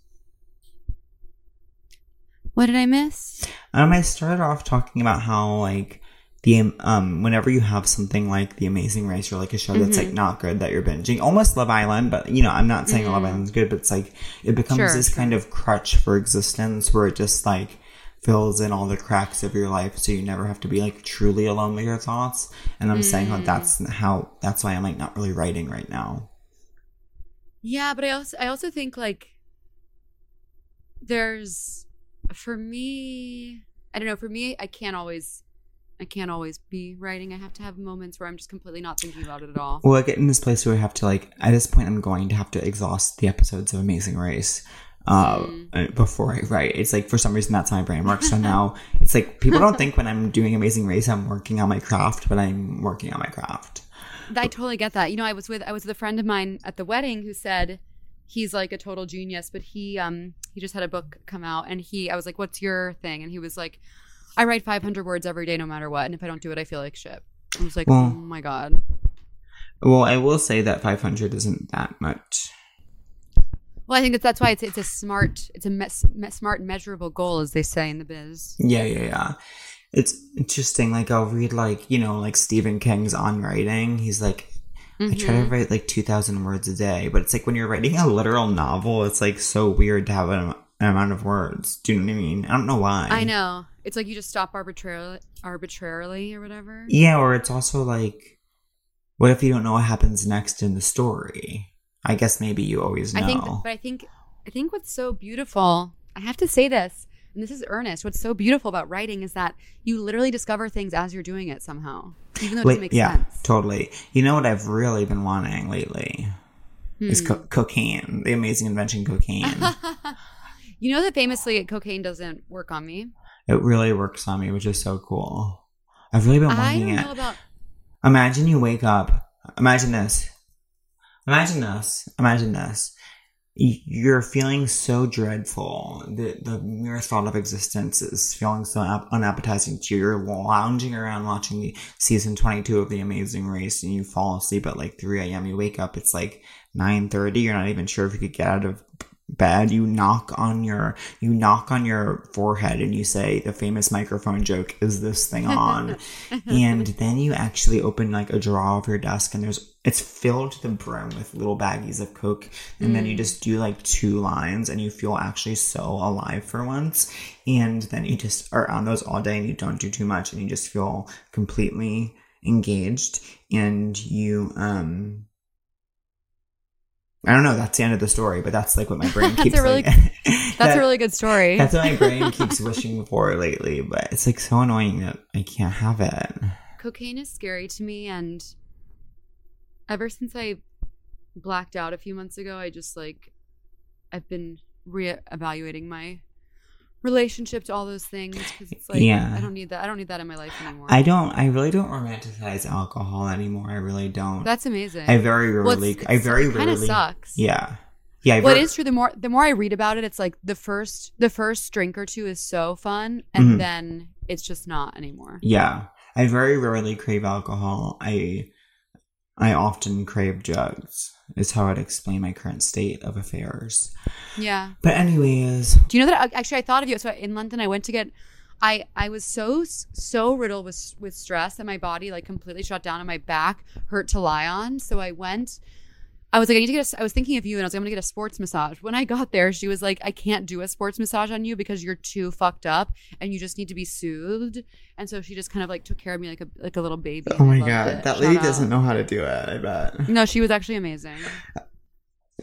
What did I miss? Um, I started off talking about how like the um whenever you have something like The Amazing Race or like a show that's Mm-hmm. like not good that you're binging, almost Love Island, but you know I'm not saying Love Island's good, but it's like it becomes Mm-hmm. Sure, this kind of crutch for existence where it just like fills in all the cracks of your life so you never have to be like truly alone with your thoughts. And I'm saying Mm. how that's how that's why I'm like not really writing right now. Yeah, but I also I also think like there's for me I don't know, for me I can't always I can't always be writing. I have to have moments where I'm just completely not thinking about it at all. Well, I get in this place where I have to like at this point I'm going to have to exhaust the episodes of Amazing Race uh, Mm. uh, before I write. It's like for some reason that's how my brain works. So now it's like people don't think when I'm doing Amazing Race I'm working on my craft, but I'm working on my craft. I totally get that. You know, I was with I was with a friend of mine at the wedding who said he's like a total genius, but he um he just had a book come out and he I was like, "What's your thing?" And he was like, "I write 500 words every day no matter what, and if I don't do it, I feel like shit." I was like, Well- "Oh my god." Well, I will say that 500 isn't that much. Well, I think that that's why it's it's a smart it's a me- me- smart measurable goal as they say in the biz. Yeah, yeah, yeah. It's interesting. Like I'll read like you know like Stephen King's on writing. He's like, I try to Mhm. write like two thousand words a day, but it's like when you're writing a literal novel, it's like so weird to have an, an amount of words. Do you know what I mean? I don't know why. I know. It's like you just stop arbitrarily arbitrarily or whatever. Yeah, or it's also like, what if you don't know what happens next in the story? I guess maybe you always know. I think, but I think, I think what's so beautiful. I have to say this, and this is earnest. What's so beautiful about writing is that you literally discover things as you're doing it somehow, even though it Wait, doesn't make yeah, sense. totally. You know what I've really been wanting lately is Hmm. co- cocaine. The amazing invention cocaine. you know that famously, cocaine doesn't work on me. it really works on me, which is so cool. I've really been wanting it. know about. Imagine you wake up. Imagine this. Imagine this. Imagine this. You're feeling so dreadful. The the mere thought of existence is feeling so ap- unappetizing to you. You're lounging around watching the season 22 of The Amazing Race, and you fall asleep at like 3 a.m. You wake up, it's like 9:30. You're not even sure if you could get out of bed. You knock on your you knock on your forehead, and you say the famous microphone joke, "Is this thing on?" and then you actually open like a drawer of your desk and there's it's filled to the brim with little baggies of coke and then you just do like two lines and you feel actually so alive for once and then you just are on those all day and you don't do too much and you just feel completely engaged and you um I don't know. That's the end of the story, but that's like what my brain That's keeps. a really- like, That's that- a really good story. That's what my brain keeps wishing for lately, but it's like so annoying that I can't have it. cocaine is scary to me and ever since i blacked out a few months ago i just like i've been re-evaluating my relationship to all those things because it's like Yeah. i don't need that i don't need that in my life anymore I don't. I really don't romanticize alcohol anymore. I really don't. that's amazing I very Well, rarely. it's- I very it kind of rarely. sucks Yeah. Yeah. I well, it ver- is true. The more the more I read about it, it's like the first the first drink or two is so fun, and Mhm. then it's just not anymore. Yeah. I very rarely crave alcohol. I. I often crave drugs. Is how I'd explain my current state of affairs. Yeah. But anyways, Do you know that uh, actually I thought of you? So in London, I went to get. I I was so so riddled with with stress that my body like completely shut down and my back hurt to lie on. So I went. I was like, I need to get. A, I was thinking of you, and I was like, I'm going to get a sports massage. When I got there, she was like, I can't do a sports massage on you because you're too fucked up, and you just need to be soothed. And so she just kind of like took care of me like a like a little baby. oh my god, it. that Shout lady out. doesn't know how to do it. I bet. No, she was actually amazing.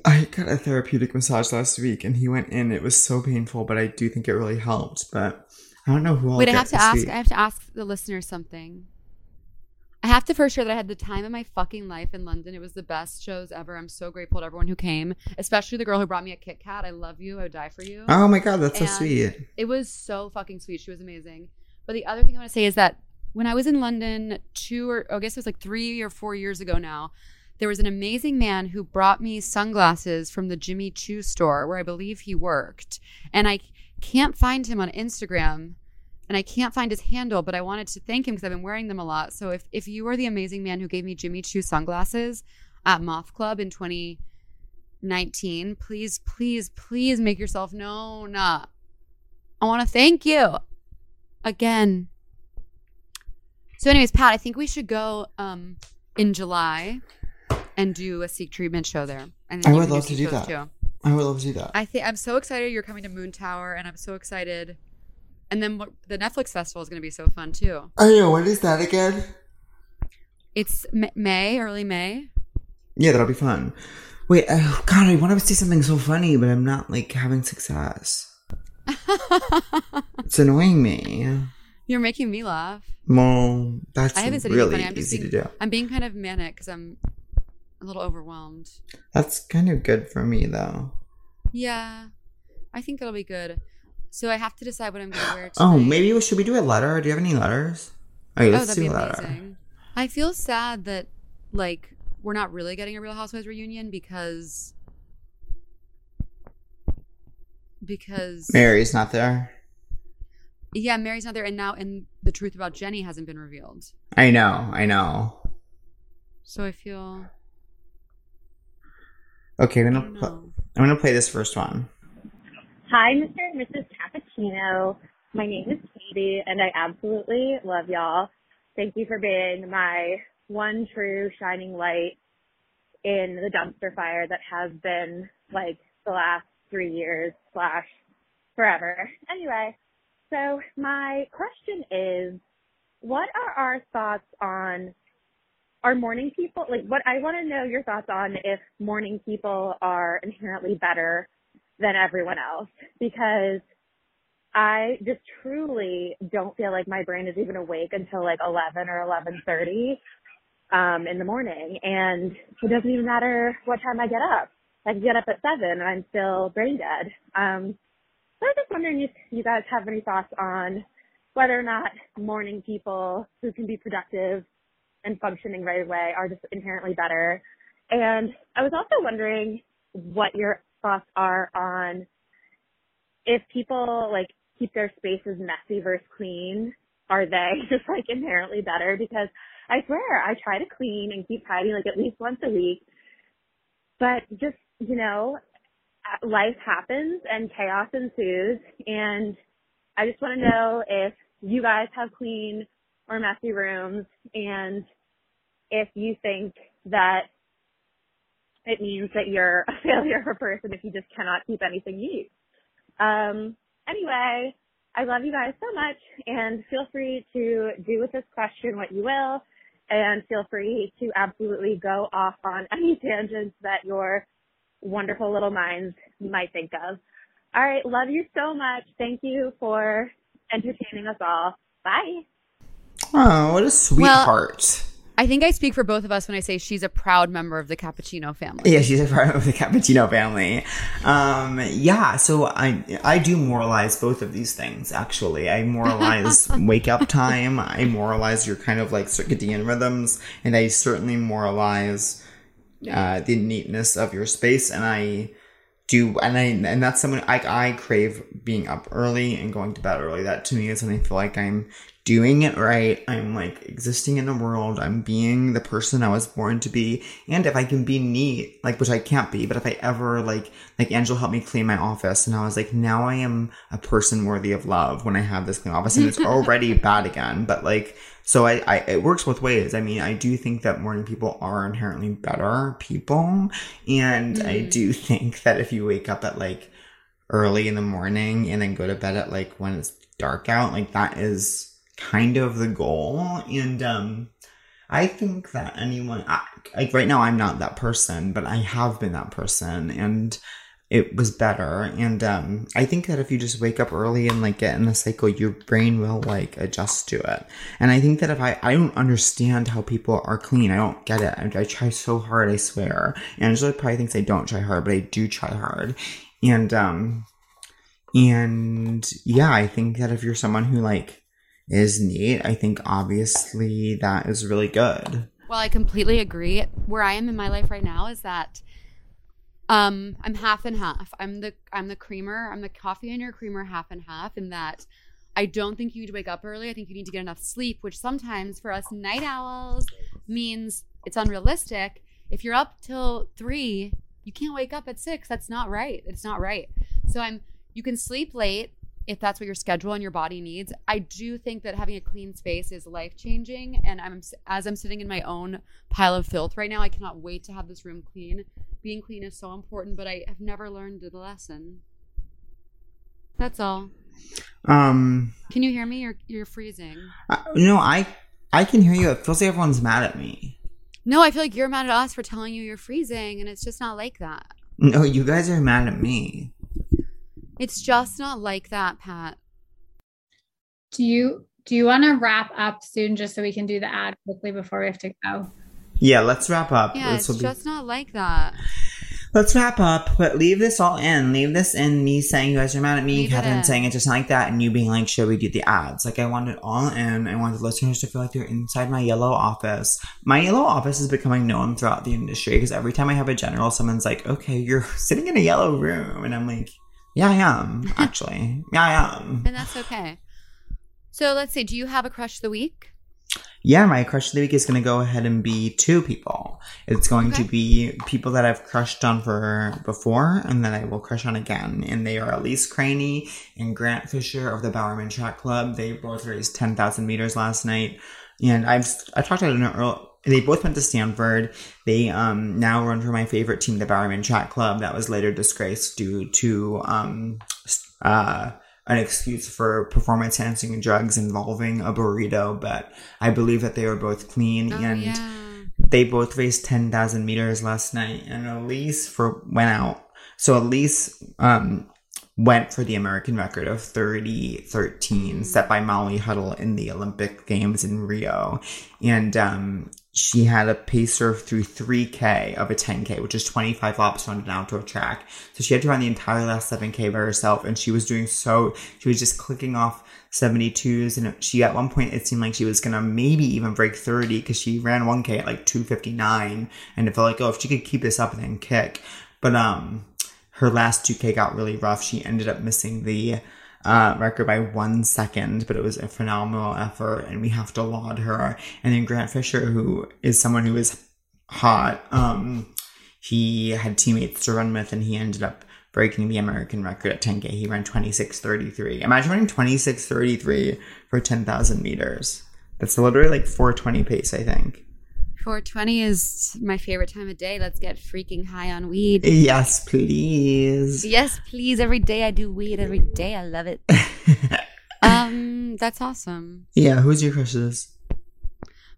I got a therapeutic massage last week, and he went in. It was so painful, but I do think it really helped. But I don't know who. I'll Wait, I have to ask. week. I have to ask the listeners something. I have to first share that I had the time of my fucking life in London. It was the best shows ever. I'm so grateful to everyone who came, especially the girl who brought me a Kit Kat. I love you. I would die for you. Oh my god, that's so sweet. It was so fucking sweet. She was amazing. But the other thing I want to say is that when I was in London two or oh, I guess it was like three or four years ago now, there was an amazing man who brought me sunglasses from the Jimmy Choo store where I believe he worked. And I can't find him on Instagram and I can't find his handle, but I wanted to thank him because I've been wearing them a lot. So if, if you are the amazing man who gave me Jimmy Choo sunglasses at Moth Club in 2019, please, please, please make yourself known. Uh, I want to thank you again. So, anyways, Pat, I think we should go um in July and do a Seek treatment show there. And I would love to do that. Too. I would love to do that. I think I'm so excited you're coming to Moontower, and I'm so excited. And then what, the Netflix festival is going to be so fun too. I know. What is that again? It's M- May, early May. Yeah, that'll be fun. Wait, oh god, I want to say something so funny, but I'm not like having success. It's annoying me. You're making me laugh. Well, that's I haven't said really funny. I'm just easy being, to do. I'm being kind of manic because I'm a little overwhelmed. That's kind of good for me, though. Yeah, I think it'll be good. So I have to decide what I'm going to wear. Oh, maybe we should we do a letter? Do you have any letters? Okay, Oh, let's that'd do a letter. amazing. I feel sad that like we're not really getting a Real Housewives reunion because because Mary's not there. yeah, Mary's not there, and now and the truth about Jenny hasn't been revealed. I know, I know. So I feel Okay, I'm gonna pl- I'm gonna play this first one. Hi, Mr. and Mrs. Cappuccino. My name is Katie, and I absolutely love y'all. Thank you for being my one true shining light in the dumpster fire that has been like the last three years slash forever. Anyway, so my question is, what are our thoughts on are morning people like what I want to know your thoughts on if morning people are inherently better than everyone else because I just truly don't feel like my brain is even awake until like 11 or 11:30 um in the morning and it doesn't even matter what time I get up. I can get up at 7 and I'm still brain dead. Um so I was just wondering if you guys have any thoughts on whether or not morning people who can be productive and functioning right away are just inherently better. And I was also wondering what your thoughts are on if people like keep their spaces messy versus clean, are they just like inherently better? Because I swear I try to clean and keep tidy like at least once a week, but just, you know, uh, life happens and chaos ensues and I just want to know if you guys have clean or messy rooms and if you think that it means that you're a failure of a person if you just cannot keep anything neat. Um, anyway, I love you guys so much and feel free to do with this question what you will and feel free to absolutely go off on any tangents that your wonderful little minds might think of. All right. Love you so much. Thank you for entertaining us all. Bye. Oh, what a sweetheart. I think I speak for both of us when I say she's a proud member of the Cappuccino family. Yeah, she's a proud member of the Cappuccino family. Um, yeah, so I I do moralize both of these things. Actually, I moralize wake up time. I moralize your kind of like circadian rhythms, and I certainly moralize uh, the neatness of your space. And I do, and I and that's someone I I crave being up early and going to bed early. That to me is when I feel like I'm doing it right. I'm like existing in the world. I'm being the person I was born to be. And if I can be neat, like, which I can't be, but if I ever, like, like Angela helped me clean my office and I was like, now I am a person worthy of love when I have this clean office and it's already bad again. But like, so I, I, it works both ways. I mean, I do think that morning people are inherently better people. And I mm-hmm. do think that if you wake up at like early in the morning and then go to bed at like when it's dark out, like that is kind of the goal. And um I think that anyone I, like right now I'm not that person, but I have been that person and it was better. And um I think that if you just wake up early and like get in the cycle, your brain will like adjust to it. And I think that if I I don't understand how people are clean. I don't get it. I, I try so hard, I swear. Angela probably thinks I don't try hard, but I do try hard. And um and yeah, I think that if you're someone who like is neat, I think obviously that is really good. Well, I completely agree. Where I am in my life right now is that um I'm half and half. I'm the I'm the creamer. I'm the coffee in your creamer half and half in that I don't think you need to wake up early. I think you need to get enough sleep, which sometimes for us night owls means it's unrealistic. If you're up till 3, you can't wake up at 6. That's not right. It's not right. So I'm you can sleep late if that's what your schedule and your body needs. I do think that having a clean space is life changing. And I'm as I'm sitting in my own pile of filth right now, I cannot wait to have this room clean. Being clean is so important, but I have never learned the lesson. That's all. Um, Can you hear me? You're you're freezing. I, no, I I can hear you. It feels like everyone's mad at me. No, I feel like you're mad at us for telling you you're freezing, and it's just not like that. No, you guys are mad at me. It's just not like that, Pat. Do you do you want to wrap up soon just so we can do the ad quickly before we have to go? Yeah, let's wrap up. Yeah, This it's will be- just not like that. Let's wrap up, but leave this all in. Leave this in me saying you guys are mad at me, Leave it Catherine in. saying it's just not like that, and you being like, should we do the ads? Like, I want it all in. I want the listeners to feel like they're inside my yellow office. My yellow office is becoming known throughout the industry because every time I have a general, someone's like, okay, you're sitting in a yellow room. And I'm like, yeah, I am, actually. yeah, I am. And that's okay. So let's see. Do you have a crush of the week? Yeah, my crush of the week is going to go ahead and be two people. It's going to be people that I've crushed on for before and that I will crush on again. And they are Elise Cranny and Grant Fisher of the Bowerman Track Club. They both raced 10,000 meters last night. And I've, I talked about it in an earl- they both went to Stanford. They um, now run for my favorite team, the Bowerman Track Club, that was later disgraced due to um, uh, an excuse for performance enhancing drugs involving a burrito. But I believe that they were both clean Oh and yeah. they both raced 10,000 meters last night. And Elise for went out. So Elise um, went for the American record of 30 13 set by Molly Huddle in the Olympic Games in Rio. And um, she had a pacer through 3K of a 10K, which is 25 laps on an outdoor track. So she had to run the entire last 7K by herself. And she was doing so, she was just clicking off 72s. And she, at one point, it seemed like she was going to maybe even break 30 because she ran 1K at like 259. And it felt like, oh, if she could keep this up and then kick. But, um, her last 2K got really rough. She ended up missing the uh, record by one second, but it was a phenomenal effort, and we have to laud her. And then Grant Fisher, who is someone who is hot, um, he had teammates to run with, and he ended up breaking the American record at 10K. He ran 26.33. Imagine running 26.33 for 10,000 meters. That's literally like 420 pace, I think. 420 is my favorite time of day. Let's get freaking high on weed. Yes, please. Yes, please. Every day I do weed. Every day I love it. um, that's awesome. yeah, who's your crushes?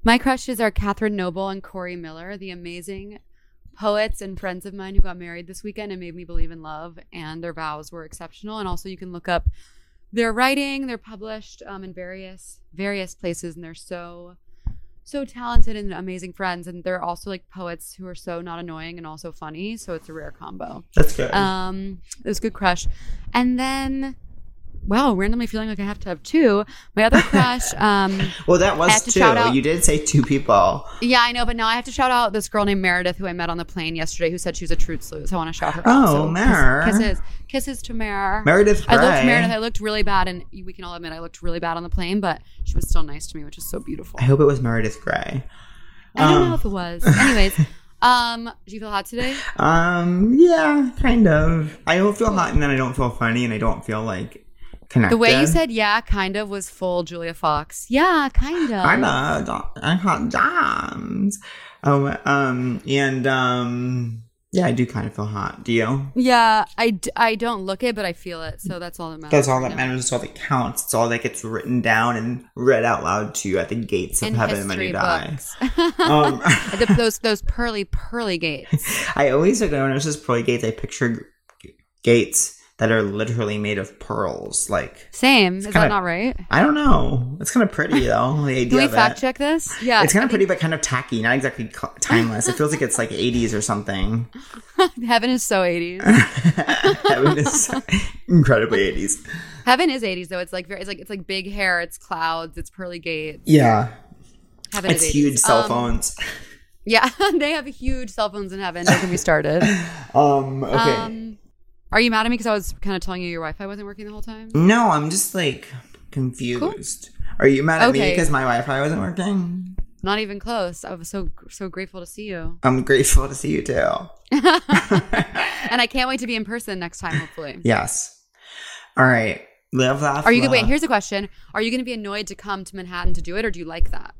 My crushes are Catherine Noble and Corey Miller, the amazing poets and friends of mine who got married this weekend and made me believe in love. And their vows were exceptional. And also, you can look up their writing. They're published um, in various various places, and they're so so talented and amazing friends. And they're also like poets who are so not annoying and also funny. So it's a rare combo. That's good. Um, it was a good crush. And then, wow, randomly feeling like I have to have two. My other crush, um, well, that was two. out- You did say two people. yeah, I know, but now I have to shout out this girl named Meredith who I met on the plane yesterday who said she was a truth sleuth. So I want to shout her out. Oh, So Mer. kiss- Kisses. Kisses to Mer. Meredith Grey. I looked Meredith. I looked really bad, and we can all admit I looked really bad on the plane, but she was still nice to me, which is so beautiful. I hope it was Meredith Grey. I don't Um, know if it was. Anyways, um, do you feel hot today? Um, yeah, kind of. I don't feel hot and then I don't feel funny and I don't feel like connected. The way you said "yeah," kind of was full Julia Fox. Yeah, kind of. I'm a, I hot jams. Oh, um, and um, yeah, I do kind of feel hot. Do you? Yeah, I, d- I don't look it, but I feel it. So that's all that matters. That's all that matters. It's all that counts. It's all that gets written down and read out loud to you at the gates of In heaven when you die. Um, The- those those pearly pearly gates. I always like when I was just pearly gates. I pictured g- gates that are literally made of pearls. Like Same. Is kinda- that not right? I don't know. It's kind of pretty though. The idea Can we fact it. check this? Yeah. It's kind of pretty, but kind of tacky. Not exactly timeless. It feels like it's like 80s or something. Heaven is so 80s. Heaven is incredibly 80s. Heaven is 80s though. It's like very. It's like it's like big hair. It's clouds. It's pearly gates. Yeah, Heaven it's is 80s. huge cell Um, phones. Yeah, they have huge cell phones in heaven. Don't get me started. Um, okay. Um, are you mad at me because I was kind of telling you your Wi-Fi wasn't working the whole time? no, I'm just like confused. Are you mad at me because my Wi-Fi wasn't working? Not even close. I was so so grateful to see you, I'm grateful to see you too. and I can't wait to be in person next time. Hopefully. Yes. All right. Live, laugh, Are you gonna wait? Here's a question: Are you gonna be annoyed to come to Manhattan to do it, or do you like that?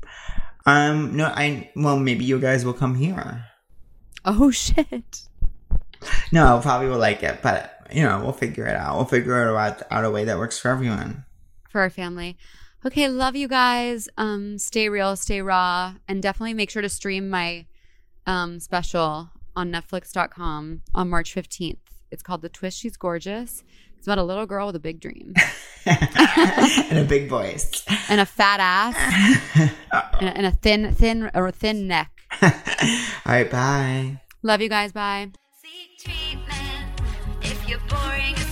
Um, no, I well maybe you guys will come here. Oh shit! No, probably will like it, but you know we'll figure it out. We'll figure it out out a way that works for everyone. For our family. Okay, love you guys. Um, stay real, stay raw, and definitely make sure to stream my um special on Netflix.com on March 15th. It's called The Twist She's Gorgeous. It's about a little girl with a big dream and a big voice. and a fat ass and a, and a thin, thin or a thin neck. All right, bye. Love you guys. Bye. Treatment if you're boring.